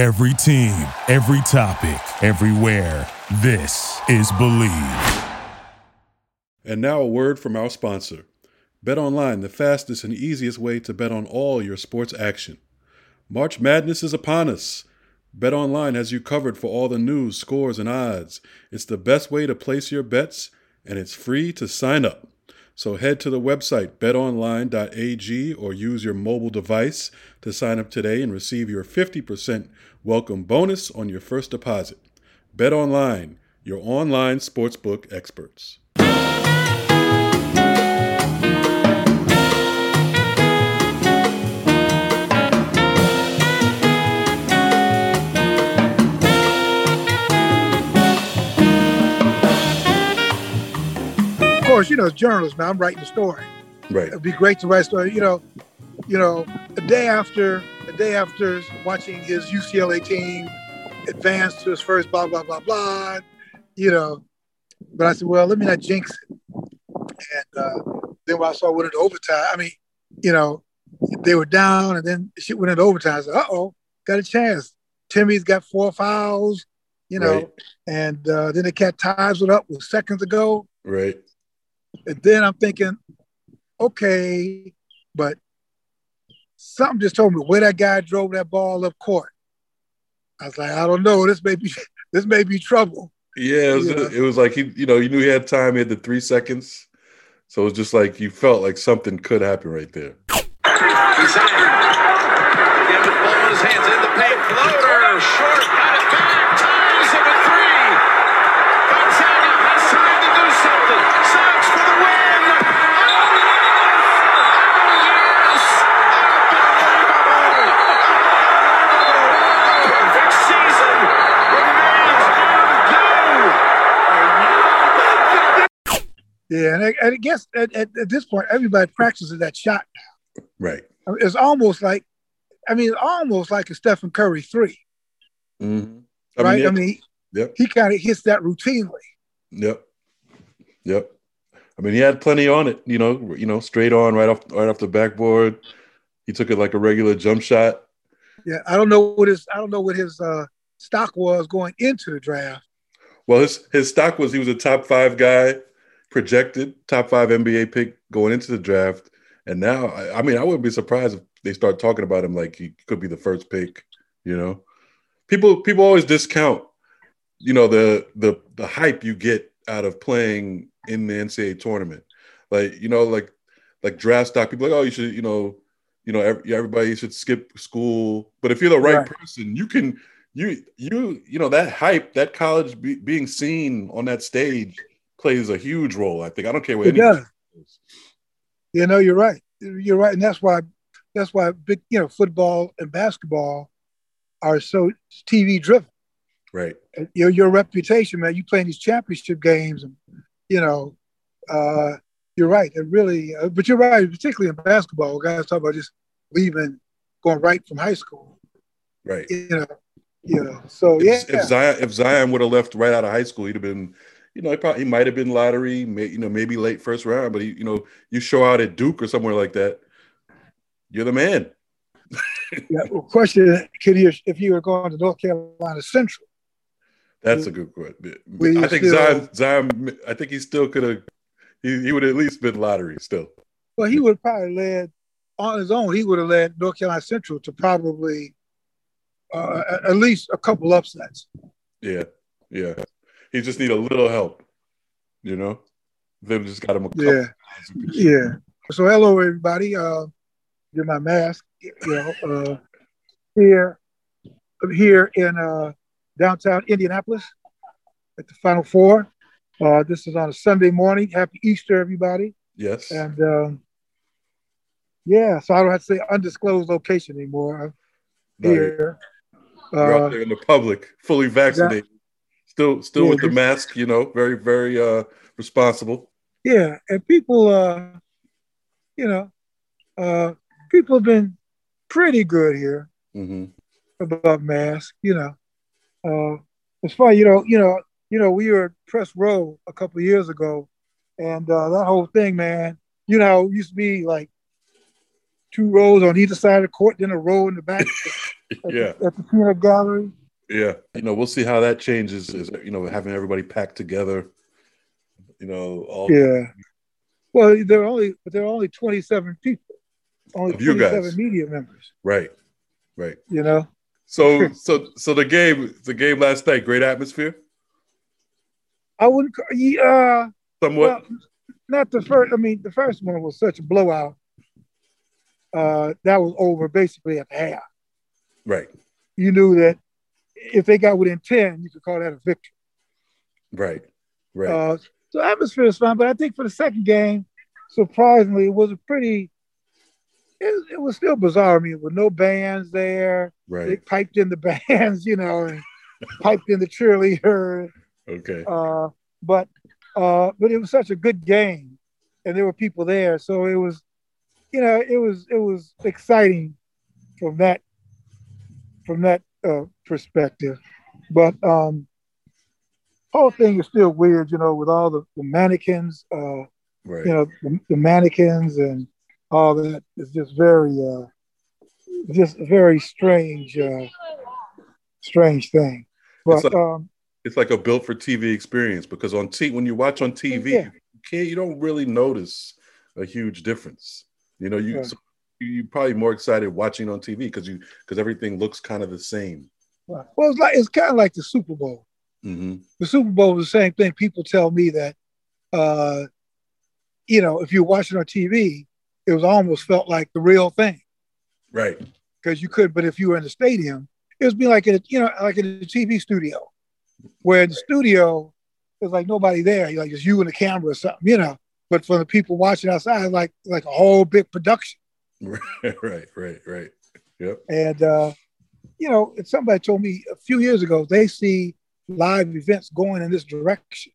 Every team, every topic, everywhere. This is Bleav. And now a word from our sponsor. Bet online, the fastest and easiest way to bet on all your sports action. March Madness is upon us. Bet online has you covered for all the news, scores, and odds. It's the best way to place your bets, and it's free to sign up. So head to the website betonline.ag or use your mobile device to sign up today and receive your 50% welcome bonus on your first deposit. Bet online, your online sportsbook experts. Of course, you know, as journalists, man, I'm writing a story. Right. It'd be great to write a story. You know, you know, a day after, a day after watching his UCLA team advance to his first blah blah blah blah. You know, but I said, well, let me not jinx it. And uh, then when I saw went into overtime, I mean, you know, they were down, and then shit went into overtime. I said, uh oh, got a chance. Timme's got four fouls. You know, Right. and uh, then the cat ties it up with seconds to go. Right. And then I'm thinking, okay, but something just told me where that guy drove that ball up court. I was like, I don't know. This may be this may be trouble. Yeah, it was, Yeah. it was like he, you know, you knew he had time. He had the three seconds, so it was just like you felt like something could happen right there. Yeah, and I, and I guess at, at, at this point, everybody practices that shot. Now. Right. It's almost like, I mean, almost like a Stephen Curry three, Mm-hmm. right? yeah. I mean, Yep. he kind of hits that routinely. Yep. Yep. I mean, he had plenty on it. You know. You know, straight on, right off, right off the backboard. He took it like a regular jump shot. Yeah, I don't know what his I don't know what his uh, stock was going into the draft. Well, his his stock was he was a top five guy, projected top five NBA pick going into the draft, and now I, I mean I wouldn't be surprised if they start talking about him like he could be the first pick. You know, people people always discount, you know the the the hype you get out of playing in the NCAA tournament, like you know like like draft stock. People like oh you should you know you know every, everybody should skip school, but if you're the right, Right. person, you can you you you know that hype that college be, being seen on that stage plays a huge role i think i don't care what It does. You know, you're right. You're right, and that's why that's why big you know football and basketball are so TV driven. right Your your reputation, man. You playing these championship games, and you know, uh, you're right. It really, uh, but you're right, particularly in basketball. Guys talk about just leaving, going right from high school. right You know, you know. So yeah, if, if zion if zion would have left right out of high school he'd have been you know he probably he might have been lottery may, you know maybe late first round but he, you know you show out at duke or somewhere like that you're the man yeah. Well, question: Could you, if you were going to North Carolina Central? that's a good question i think still- zion zion i think he still could have he, he would at least been lottery still Well, he would probably led on his own. He would have led North Carolina Central to probably uh, at- at least a couple upsets. yeah yeah he just need a little help you know they've just got him a couple Yeah, guys who can shoot. yeah. So hello everybody. Uh, get my mask. You know, uh, here, here in uh, downtown Indianapolis at the Final Four. Uh, this is on a Sunday morning. Happy Easter, everybody. yes And um, yeah, so I don't have to say undisclosed location anymore. I'm No, here. you're Uh, out there in the public fully vaccinated still still Yeah, with the mask you know very very uh responsible yeah, and people, uh, you know, uh, people have been pretty good here hmm about masks. You know, uh, it's funny. You know, you know, you know. We were at press row a couple years ago, and uh, that whole thing, man. You know, it used to be like two rows on either side of the court, then a row in the back. at, Yeah. the, at the peanut gallery. Yeah, you know, we'll see how that changes. Is you know, having everybody packed together. You know, all Yeah. Well, there are only but there are only 27 people, only you 27 guys. media members. right, right. You know, So, so, so the game, the game last night, great atmosphere, I wouldn't. ca- Yeah, somewhat. well, not the first. I mean, the first one was such a blowout. Uh, that was over basically at the half. right, You knew that if they got within 10, you could call that a victory. right, right. Uh, so atmosphere is fine, but I think for the second game, surprisingly, it was a pretty. It, it was still bizarre. I mean, with no bands there, right? they piped in the bands, you know, and piped in the cheerleader. Okay. Uh, but uh, but it was such a good game, and there were people there, so it was, you know, it was it was exciting from that from that uh, perspective. But um, whole thing is still weird, you know, with all the, the mannequins, uh, Right. you know, the, the mannequins and all that is just very, uh, just a very strange, uh, strange thing. It's like- um, It's like a built for TV experience because on T when you watch on TV, Yeah. you can't you don't really notice a huge difference. You know, you Yeah. so you're probably more excited watching on TV because you because everything looks kind of the same. well, it's like it's kind of like the Super Bowl. hmm The Super Bowl was the same thing. People tell me that, uh, you know, if you're watching on TV, it was almost felt like the real thing Right. because you could. But if you were in the stadium, it was be like in a, you know like in a TV studio, where in the studio there's like nobody there, You like it's you and the camera or something, you know. But for the people watching outside, like like a whole big production. Right. Right. Right. Yep. And uh, you know, somebody told me a few years ago they see live events going in this direction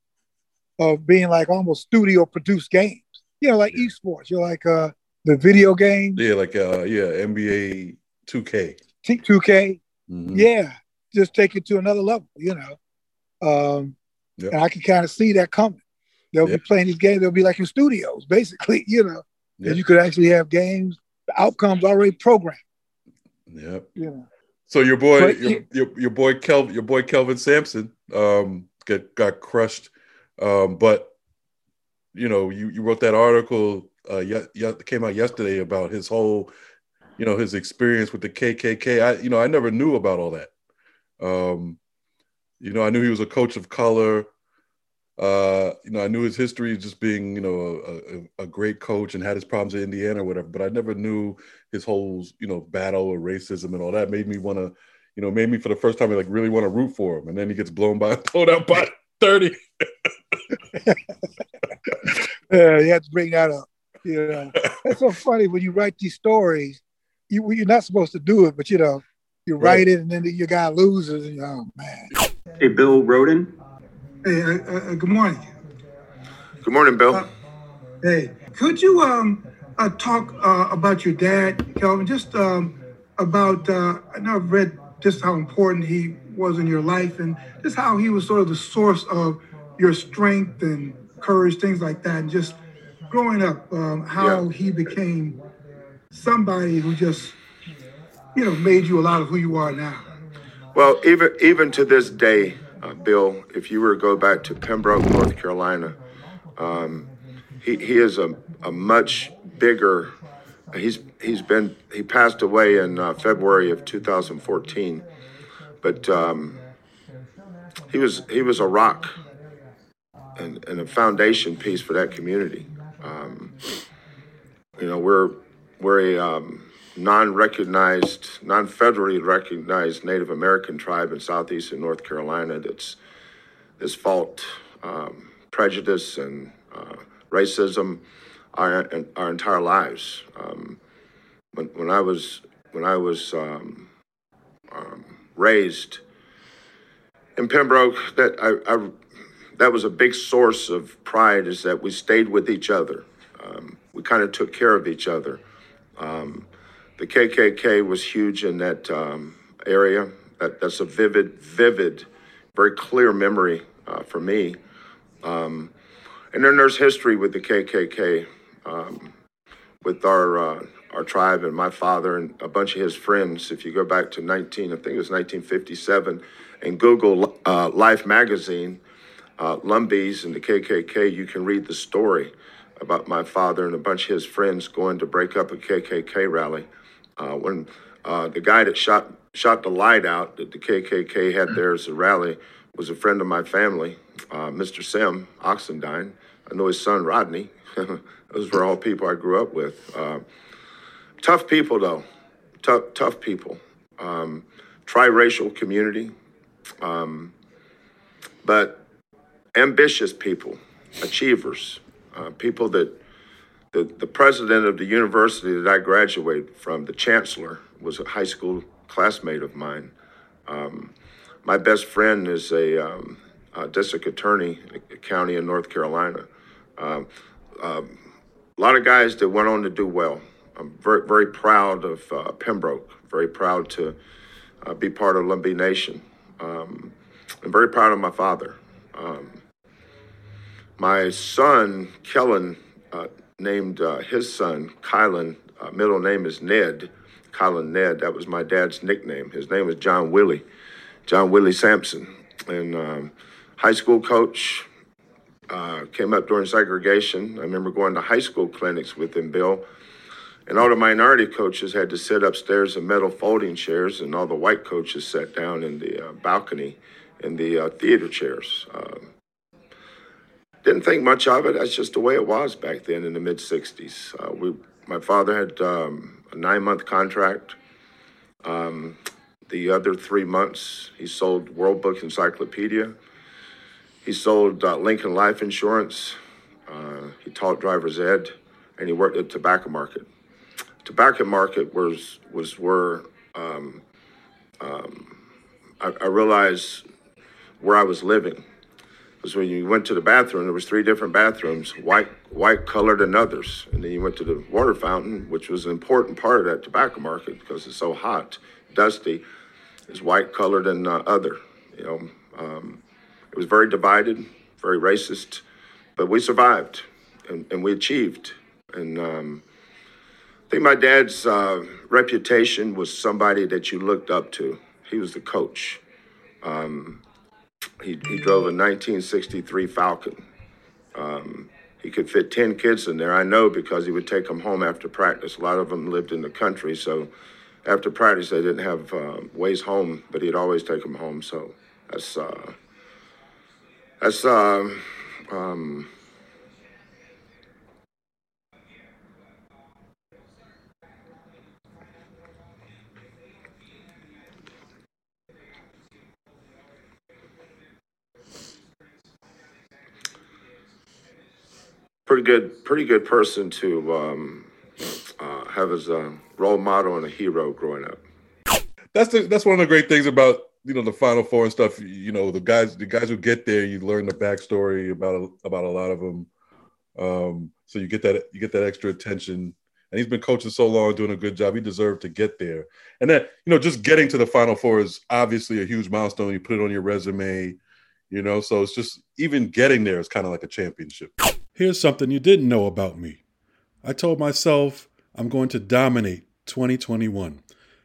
of being like almost studio produced games. You know, like esports. You're like uh, the video game, Yeah. Like uh yeah NBA 2K. 2K. Mhm. Yeah, just take it to another level. You know, um, Yep. and I can kind of see that coming. They'll Yep. be playing these games. They'll be like in studios, basically. You know, Yep. and you could actually have games, the outcomes already programmed. Yep. You know. So your boy, But your, your your boy Kel, your boy Kelvin Sampson, um, got got crushed. Um, but you know, you, you wrote that article, uh, ye- came out yesterday about his whole, you know, his experience with the KKK. I, you know, I never knew about all that. Um, you know, I knew he was a coach of color. Uh, you know, I knew his history as just being, you know, a, a, a great coach and had his problems in Indiana or whatever, but I never knew his whole, you know, battle of racism and all that made me want to, you know, made me for the first time like really want to root for him. And then he gets blown by, blown out by 30. Yeah, you have to bring that up. You know, it's so funny when you write these stories. You you're not supposed to do it, but you know, you Right. write it and then your guy loses, and you're, oh man. Hey, Bill Rhoden. Hey, uh, uh, good morning. Good morning, Bill. Uh, Hey, could you um uh, talk uh, about your dad, Kelvin? Just um about uh, I know I've read just how important he was in your life, and just how he was sort of the source of your strength and courage, things like that. And just growing up, um, how Yeah. he became somebody who just you know made you a lot of who you are now. Well, even even to this day, uh, Bill, if you were to go back to Pembroke, North Carolina, um, he he is a, a much bigger. He's he's been he passed away in uh, February of 2014, but um, he was he was a rock and, and a foundation piece for that community. Um, you know, we're we're a um, non-recognized, non-federally recognized Native American tribe in southeastern North Carolina that's that's fought um, prejudice and uh, racism our our entire lives. Um, when when I was when I was um, um, raised in Pembroke, that I, I that was a big source of pride is that we stayed with each other. Um, we kind of took care of each other. Um, the KKK was huge in that um, area. That, that's a vivid, vivid, very clear memory uh, for me. Um, and then there's history with the KKK, um, with our uh, our tribe and my father and a bunch of his friends. If you go back to 19, I think it was 1957, and Google uh, Life magazine, uh, Lumbees and the KKK, you can read the story about my father and a bunch of his friends going to break up a KKK rally. Uh, when uh, the guy that shot shot the light out that the KKK had there as a rally was a friend of my family, uh, Mr. Sim Oxendine. I know his son Rodney. Those were all people I grew up with. Uh, tough people, though. Tough, tough people. Um, triracial community, um, but ambitious people, achievers, uh, people that the, the president of the university that I graduated from, the chancellor, was a high school classmate of mine. Um, my best friend is a, um, a district attorney in a county in North Carolina. Um, um, a lot of guys that went on to do well. I'm very, very proud of uh, Pembroke, very proud to uh, be part of Lumbee Nation. Um, I'm very proud of my father. Um, my son, Kellen, uh, named uh, his son, Kylan, uh, middle name is Ned, Kylan Ned. That was my dad's nickname. His name was John Willie, John Willie Sampson. And um, high school coach, uh, came up during segregation. I remember going to high school clinics with him, Bill. And all the minority coaches had to sit upstairs in metal folding chairs, and all the white coaches sat down in the uh, balcony in the uh, theater chairs. Um, didn't think much of it. That's just the way it was back then in the mid 60s. Uh, we, my father had um, a nine month contract. Um, the other three months, he sold World Book Encyclopedia. He sold uh, Lincoln Life Insurance. Uh, he taught driver's ed, and he worked at tobacco market tobacco market was was where um, um, I, I, realized where I was living. Because when you went to the bathroom, there was three different bathrooms, white, white, colored, and others. And then you went to the water fountain, which was an important part of that tobacco market because it's so hot, dusty. It's white, colored, and uh, other. You know, um, it was very divided, very racist, but we survived and, and we achieved. And um, I think my dad's uh, reputation was somebody that you looked up to. He was the coach. Um, he, he drove a 1963 Falcon. Um, he could fit 10 kids in there. I know because he would take them home after practice. A lot of them lived in the country, so after practice they didn't have uh, ways home, but he'd always take them home. So that's uh, that's uh, um, pretty good, pretty good person to um, uh, have as a role model and a hero growing up. That's the, that's one of the great things about you know the Final Four and stuff. You know the guys, the guys who get there, you learn the backstory about about a lot of them. Um, so you get that you get that extra attention. And he's been coaching so long, doing a good job. He deserved to get there. And that you know, just getting to the Final Four is obviously a huge milestone. You put it on your resume, you know. So it's just even getting there is kind of like a championship. Here's something you didn't know about me. I told myself I'm going to dominate 2021.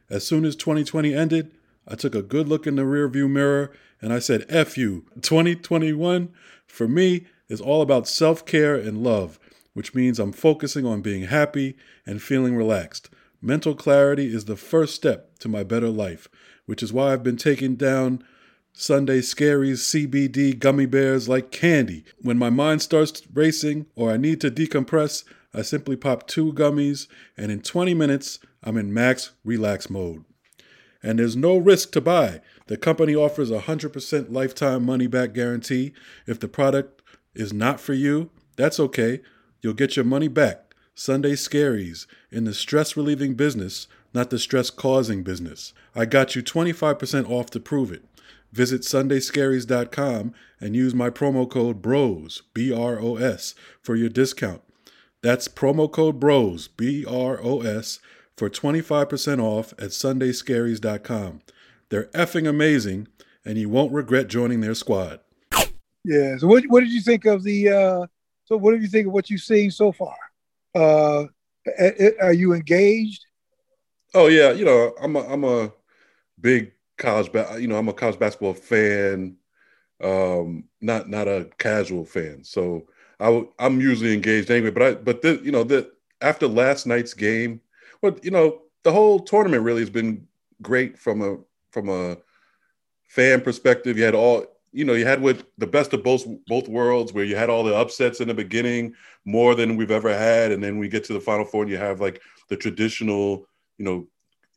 As soon as 2020 ended, I took a good look in the rearview mirror and I said, F you. 2021 for me is all about self care and love, which means I'm focusing on being happy and feeling relaxed. Mental clarity is the first step to my better life, which is why I've been taking down Sunday Scaries CBD gummy bears like candy. When my mind starts racing or I need to decompress, I simply pop two gummies, and in 20 minutes, I'm in max relax mode. And there's no risk to buy. The company offers a 100% lifetime money back guarantee. If the product is not for you, that's okay. You'll get your money back. Sunday Scaries in the stress relieving business, not the stress causing business. I got you 25% off to prove it. Visit sundayscaries.com and use my promo code BROS, B R O S, for your discount. That's promo code BROS, B R O S, for 25% off at sundayscaries.com. They're effing amazing, and you won't regret joining their squad. Yeah. So, what, what did you think of the? Uh, so, what did you think of what you've seen so far? Uh, Are you engaged? Oh yeah, you know I'm a I'm a big college ba- you know I'm a college basketball fan, um, not not a casual fan. So I w- I'm usually engaged anyway. But I but the, you know the after last night's game, well you know the whole tournament really has been great from a from a fan perspective. You had all you know you had with the best of both both worlds where you had all the upsets in the beginning more than we've ever had and then we get to the final four and you have like the traditional you know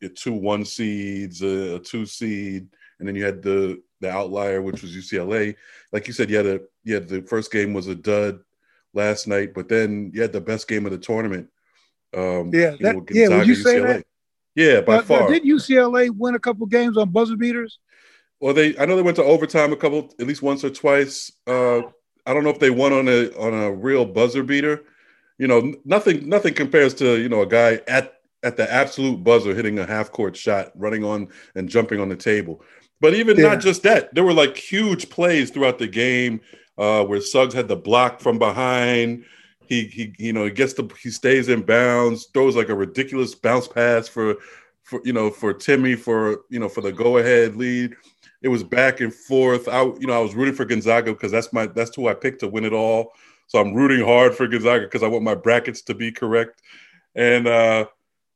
two one seeds a, a two seed and then you had the the outlier which was UCLA like you said you had a you had the first game was a dud last night but then you had the best game of the tournament um yeah that, know, yeah would you say that? Yeah by but, far. did UCLA win a couple games on buzzer beaters? Well, they I know they went to overtime a couple, at least once or twice. Uh, I don't know if they won on a on a real buzzer beater. You know, nothing nothing compares to you know a guy at at the absolute buzzer hitting a half court shot, running on and jumping on the table. But even yeah. not just that, there were like huge plays throughout the game uh, where Suggs had the block from behind. He he you know he gets the he stays in bounds, throws like a ridiculous bounce pass for for you know for Timme for you know for the go ahead lead it was back and forth. I, you know, I was rooting for Gonzaga because that's my that's who I picked to win it all. So I'm rooting hard for Gonzaga because I want my brackets to be correct. And uh,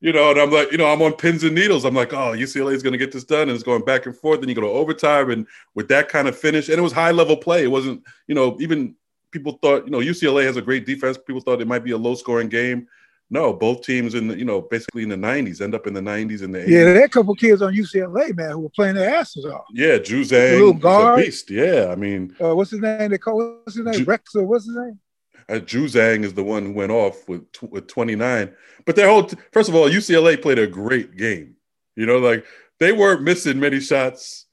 you know, and I'm like, you know, I'm on pins and needles. I'm like, oh, UCLA is going to get this done, and it's going back and forth. Then you go to overtime, and with that kind of finish, and it was high level play. It wasn't, you know, even people thought, you know, UCLA has a great defense. People thought it might be a low scoring game. No, both teams in the, you know basically in the '90s end up in the '90s and the 80s. Yeah, there are a couple kids on UCLA, man, who were playing their asses off. Yeah, Juzang, guard. a beast. Yeah, I mean, uh, what's his name? They call what's his name? Ju- Rex or what's his name? Uh, Juzang is the one who went off with with 29. But their whole t- first of all, UCLA played a great game. You know, like they weren't missing many shots.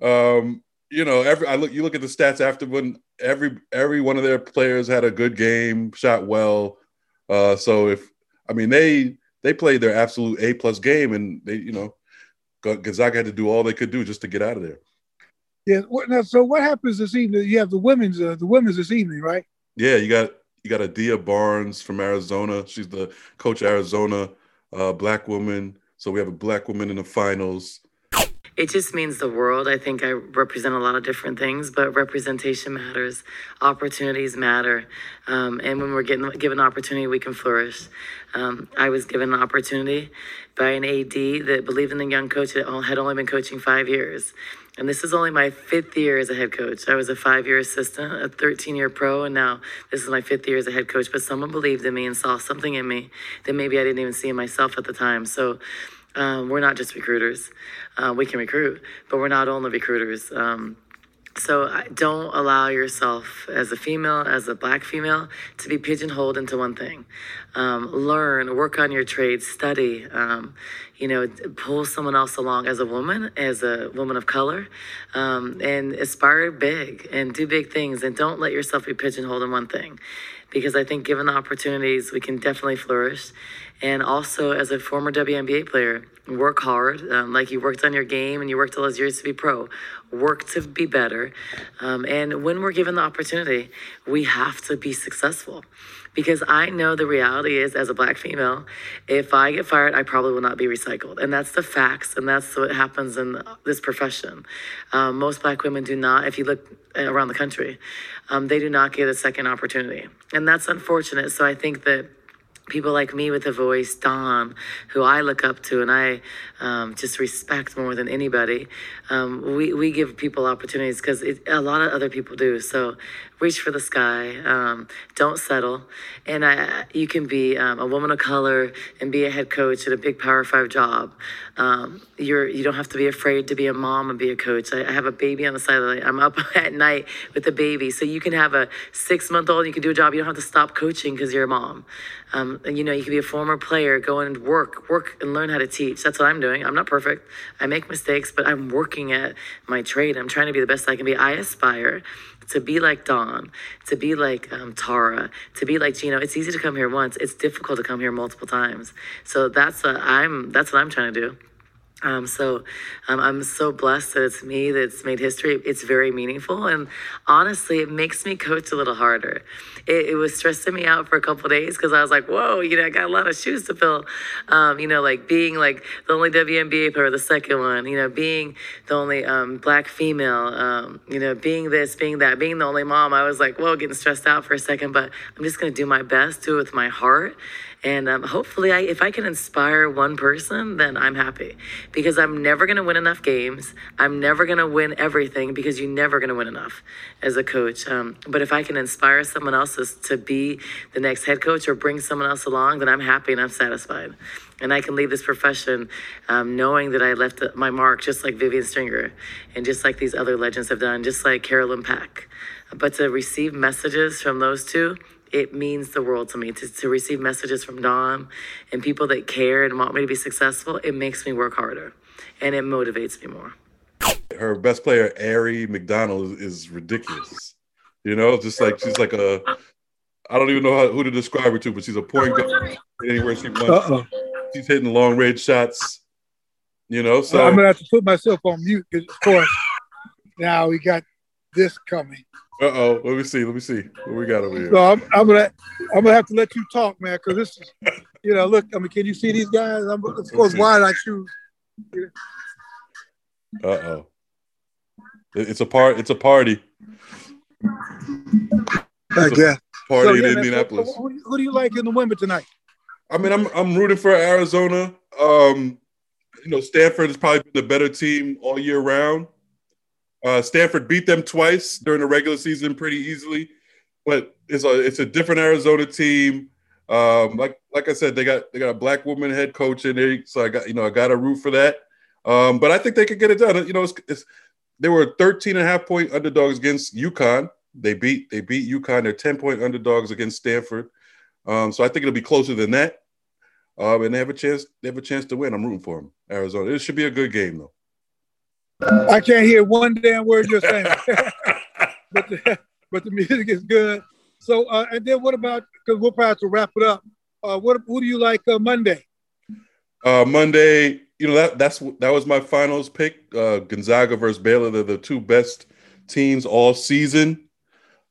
Um, you know, every I look you look at the stats after when every every one of their players had a good game, shot well. Uh, so if I mean, they they played their absolute A plus game, and they, you know, Gonzaga had to do all they could do just to get out of there. Yeah. Now, so what happens this evening? You have the women's uh, the women's this evening, right? Yeah, you got you got Adia Barnes from Arizona. She's the coach Arizona, uh, black woman. So we have a black woman in the finals it just means the world. I think I represent a lot of different things, but representation matters. Opportunities matter. Um, and when we're getting given opportunity, we can flourish. Um, I was given an opportunity by an AD that believed in the young coach that had only been coaching five years. And this is only my fifth year as a head coach. I was a five year assistant, a 13 year pro, and now this is my fifth year as a head coach. But someone believed in me and saw something in me that maybe I didn't even see in myself at the time. So um, we're not just recruiters. Uh, we can recruit, but we're not only recruiters. Um, so don't allow yourself as a female, as a black female, to be pigeonholed into one thing. Um, learn, work on your trade, study. Um, you know, pull someone else along as a woman, as a woman of color, um, and aspire big and do big things. And don't let yourself be pigeonholed in one thing, because I think given the opportunities, we can definitely flourish and also as a former WNBA player, work hard, um, like you worked on your game and you worked all those years to be pro. Work to be better, um, and when we're given the opportunity, we have to be successful. Because I know the reality is, as a black female, if I get fired, I probably will not be recycled, and that's the facts, and that's what happens in this profession. Um, most black women do not. If you look around the country, um, they do not get a second opportunity, and that's unfortunate. So I think that people like me with a voice, Dawn, who I look up to and I um, just respect more than anybody. Um, we, we give people opportunities because a lot of other people do. So reach for the sky. Um, don't settle. And I, you can be um, a woman of color and be a head coach at a big Power Five job. Um, you're you don't have to be afraid to be a mom and be a coach. I, I have a baby on the side of the. I'm up at night with the baby, so you can have a six month old. You can do a job. You don't have to stop coaching because you're a mom. Um, and, you know, you can be a former player, go and work, work and learn how to teach. That's what I'm doing. I'm not perfect. I make mistakes, but I'm working at my trade. I'm trying to be the best I can be. I aspire to be like Dawn, to be like um, Tara, to be like Gino. It's easy to come here once. It's difficult to come here multiple times. So that's what I'm. That's what I'm trying to do. Um, so um, I'm so blessed that it's me that's made history. It's very meaningful, and honestly, it makes me coach a little harder. It, it was stressing me out for a couple days because I was like, "Whoa, you know, I got a lot of shoes to fill." Um, you know, like being like the only WNBA player, the second one. You know, being the only um, black female. Um, you know, being this, being that, being the only mom. I was like, "Whoa," getting stressed out for a second, but I'm just gonna do my best, do it with my heart and um, hopefully, I, if I can inspire one person, then I'm happy because I'm never going to win enough games. I'm never going to win everything because you're never going to win enough as a coach. Um, but if I can inspire someone else to be the next head coach or bring someone else along, then I'm happy and I'm satisfied. And I can leave this profession um, knowing that I left my mark just like Vivian Stringer and just like these other legends have done, just like Carolyn Peck. But to receive messages from those two, it means the world to me to, to receive messages from Dawn and people that care and want me to be successful. It makes me work harder and it motivates me more. Her best player, Aari McDonald, is, is ridiculous. You know, just like she's like a, I don't even know how, who to describe her to, but she's a point guard anywhere she wants. Uh-oh. She's hitting long range shots. You know, so I'm gonna have to put myself on mute because, of course, now we got this coming. Uh oh. Let me see. Let me see what we got over here. So I'm, I'm gonna I'm gonna have to let you talk, man, because this is you know look. I mean, can you see these guys? I'm of course why did I choose? Uh oh. It's a part. It's a party. I guess. Party so, yeah, in Indianapolis. So, who, who, do you like in the women tonight? I mean, I'm I'm rooting for Arizona. Um, you know, Stanford has probably been the better team all year round. Uh, Stanford beat them twice during the regular season pretty easily, but it's a it's a different Arizona team. Um, like like I said, they got they got a black woman head coach in there, so I got you know I got to root for that. Um, but I think they could get it done. You know, it's, it's, they were 13 and a half point underdogs against UConn. They beat they beat UConn. They're 10 point underdogs against Stanford. Um, so I think it'll be closer than that. Um, and they have a chance. They have a chance to win. I'm rooting for them, Arizona. It should be a good game though. I can't hear one damn word you're saying. but the, but the music is good. So uh, and then what about because we'll probably have to wrap it up. Uh, what who do you like uh, Monday? Uh, Monday, you know that that's that was my finals pick. Uh, Gonzaga versus Baylor. They're the two best teams all season.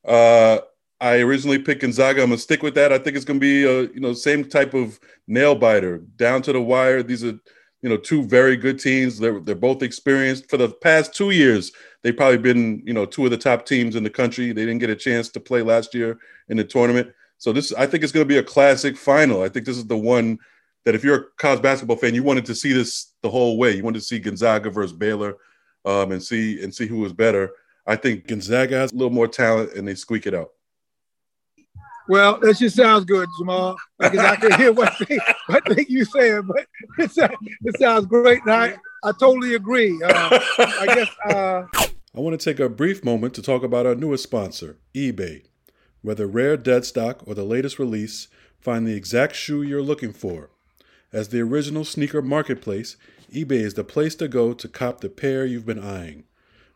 Uh, I originally picked Gonzaga. I'm gonna stick with that. I think it's gonna be a you know same type of nail biter down to the wire. These are you know, two very good teams. They're they're both experienced. For the past two years, they've probably been, you know, two of the top teams in the country. They didn't get a chance to play last year in the tournament. So this, I think, it's going to be a classic final. I think this is the one that if you're a college basketball fan, you wanted to see this the whole way. You wanted to see Gonzaga versus Baylor, um, and see and see who was better. I think Gonzaga has a little more talent, and they squeak it out. Well, that just sounds good, Jamal. Because I can hear what thing, what thing you saying, but it, it sounds great. And I, I totally agree. Uh, I guess. Uh, I want to take a brief moment to talk about our newest sponsor, eBay. Whether rare dead stock or the latest release, find the exact shoe you're looking for. As the original sneaker marketplace, eBay is the place to go to cop the pair you've been eyeing.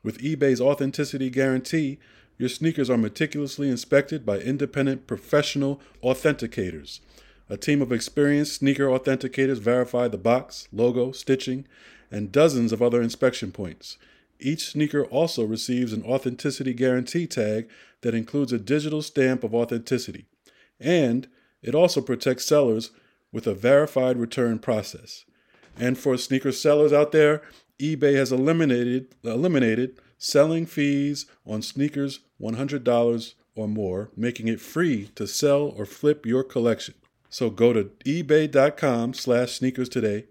With eBay's authenticity guarantee, your sneakers are meticulously inspected by independent professional authenticators. A team of experienced sneaker authenticators verify the box, logo, stitching, and dozens of other inspection points. Each sneaker also receives an authenticity guarantee tag that includes a digital stamp of authenticity. And it also protects sellers with a verified return process. And for sneaker sellers out there, eBay has eliminated eliminated selling fees on sneakers $100 or more, making it free to sell or flip your collection. So go to ebay.com slash sneakers today.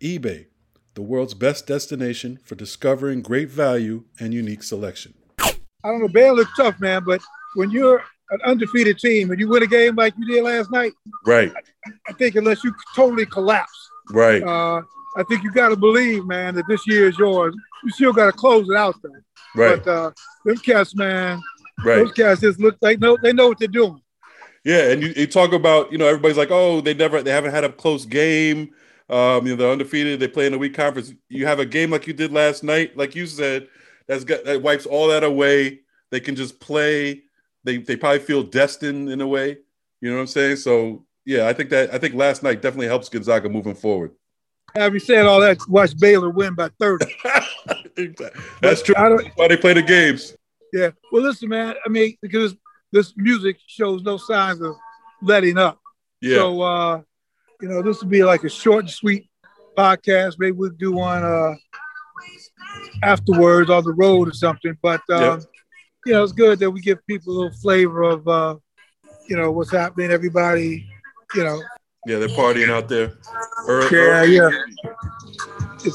eBay, the world's best destination for discovering great value and unique selection. I don't know, Baylor looks tough, man, but when you're an undefeated team and you win a game like you did last night, right? I, I think unless you totally collapse, right? Uh, I think you got to believe, man, that this year is yours. You still got to close it out, though. Right. But uh, them cats, man, right. those cats just look they know they know what they're doing. Yeah, and you, you talk about you know everybody's like, oh, they never they haven't had a close game. Um, you know they're undefeated. They play in a weak conference. You have a game like you did last night, like you said, that's got that wipes all that away. They can just play. They they probably feel destined in a way. You know what I'm saying? So yeah, I think that I think last night definitely helps Gonzaga moving forward. Having said all that, watch Baylor win by 30. That's true. That's why they play the games. Yeah. Well, listen, man. I mean, because this music shows no signs of letting up. Yeah. So, uh, you know, this will be like a short and sweet podcast. Maybe we'll do one uh, afterwards on the road or something. But, um, Yeah. you know, it's good that we give people a little flavor of, uh, you know, what's happening. Everybody, you know, yeah, they're partying out there. Yeah, yeah. it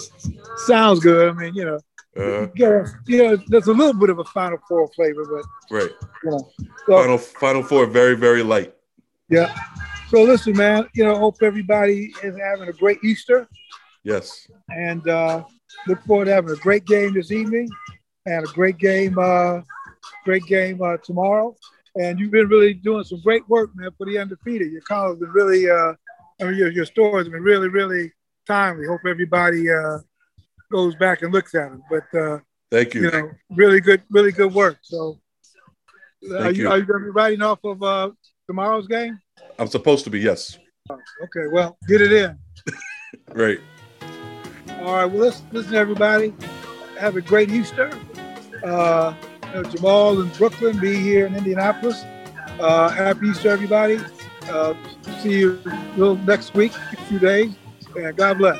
sounds good. I mean, you know, Uh, yeah, you know, there's a little bit of a Final Four flavor, but, right. you know. So, Final Final Four, very very light. Yeah. So listen, man, you know, hope everybody is having a great Easter Yes. and uh, look forward to having a great game this evening and a great game, uh, great game uh, tomorrow. And you've been really doing some great work, man, for the undefeated. Your column's been really, uh, I mean, your, your stories have been really, really timely. Hope everybody uh, goes back and looks at them. But, uh, Thank you. you know, really good, really good work. So are you, you. are you going to be writing off of uh, tomorrow's game? I'm supposed to be. Yes. Okay, well, get it in. Right. All right, well, listen, listen, everybody. Have a great Easter. Uh, you know, Jamal in Brooklyn, be here in Indianapolis. Uh, happy Easter, everybody. Uh, see you next week, a few days, and God bless.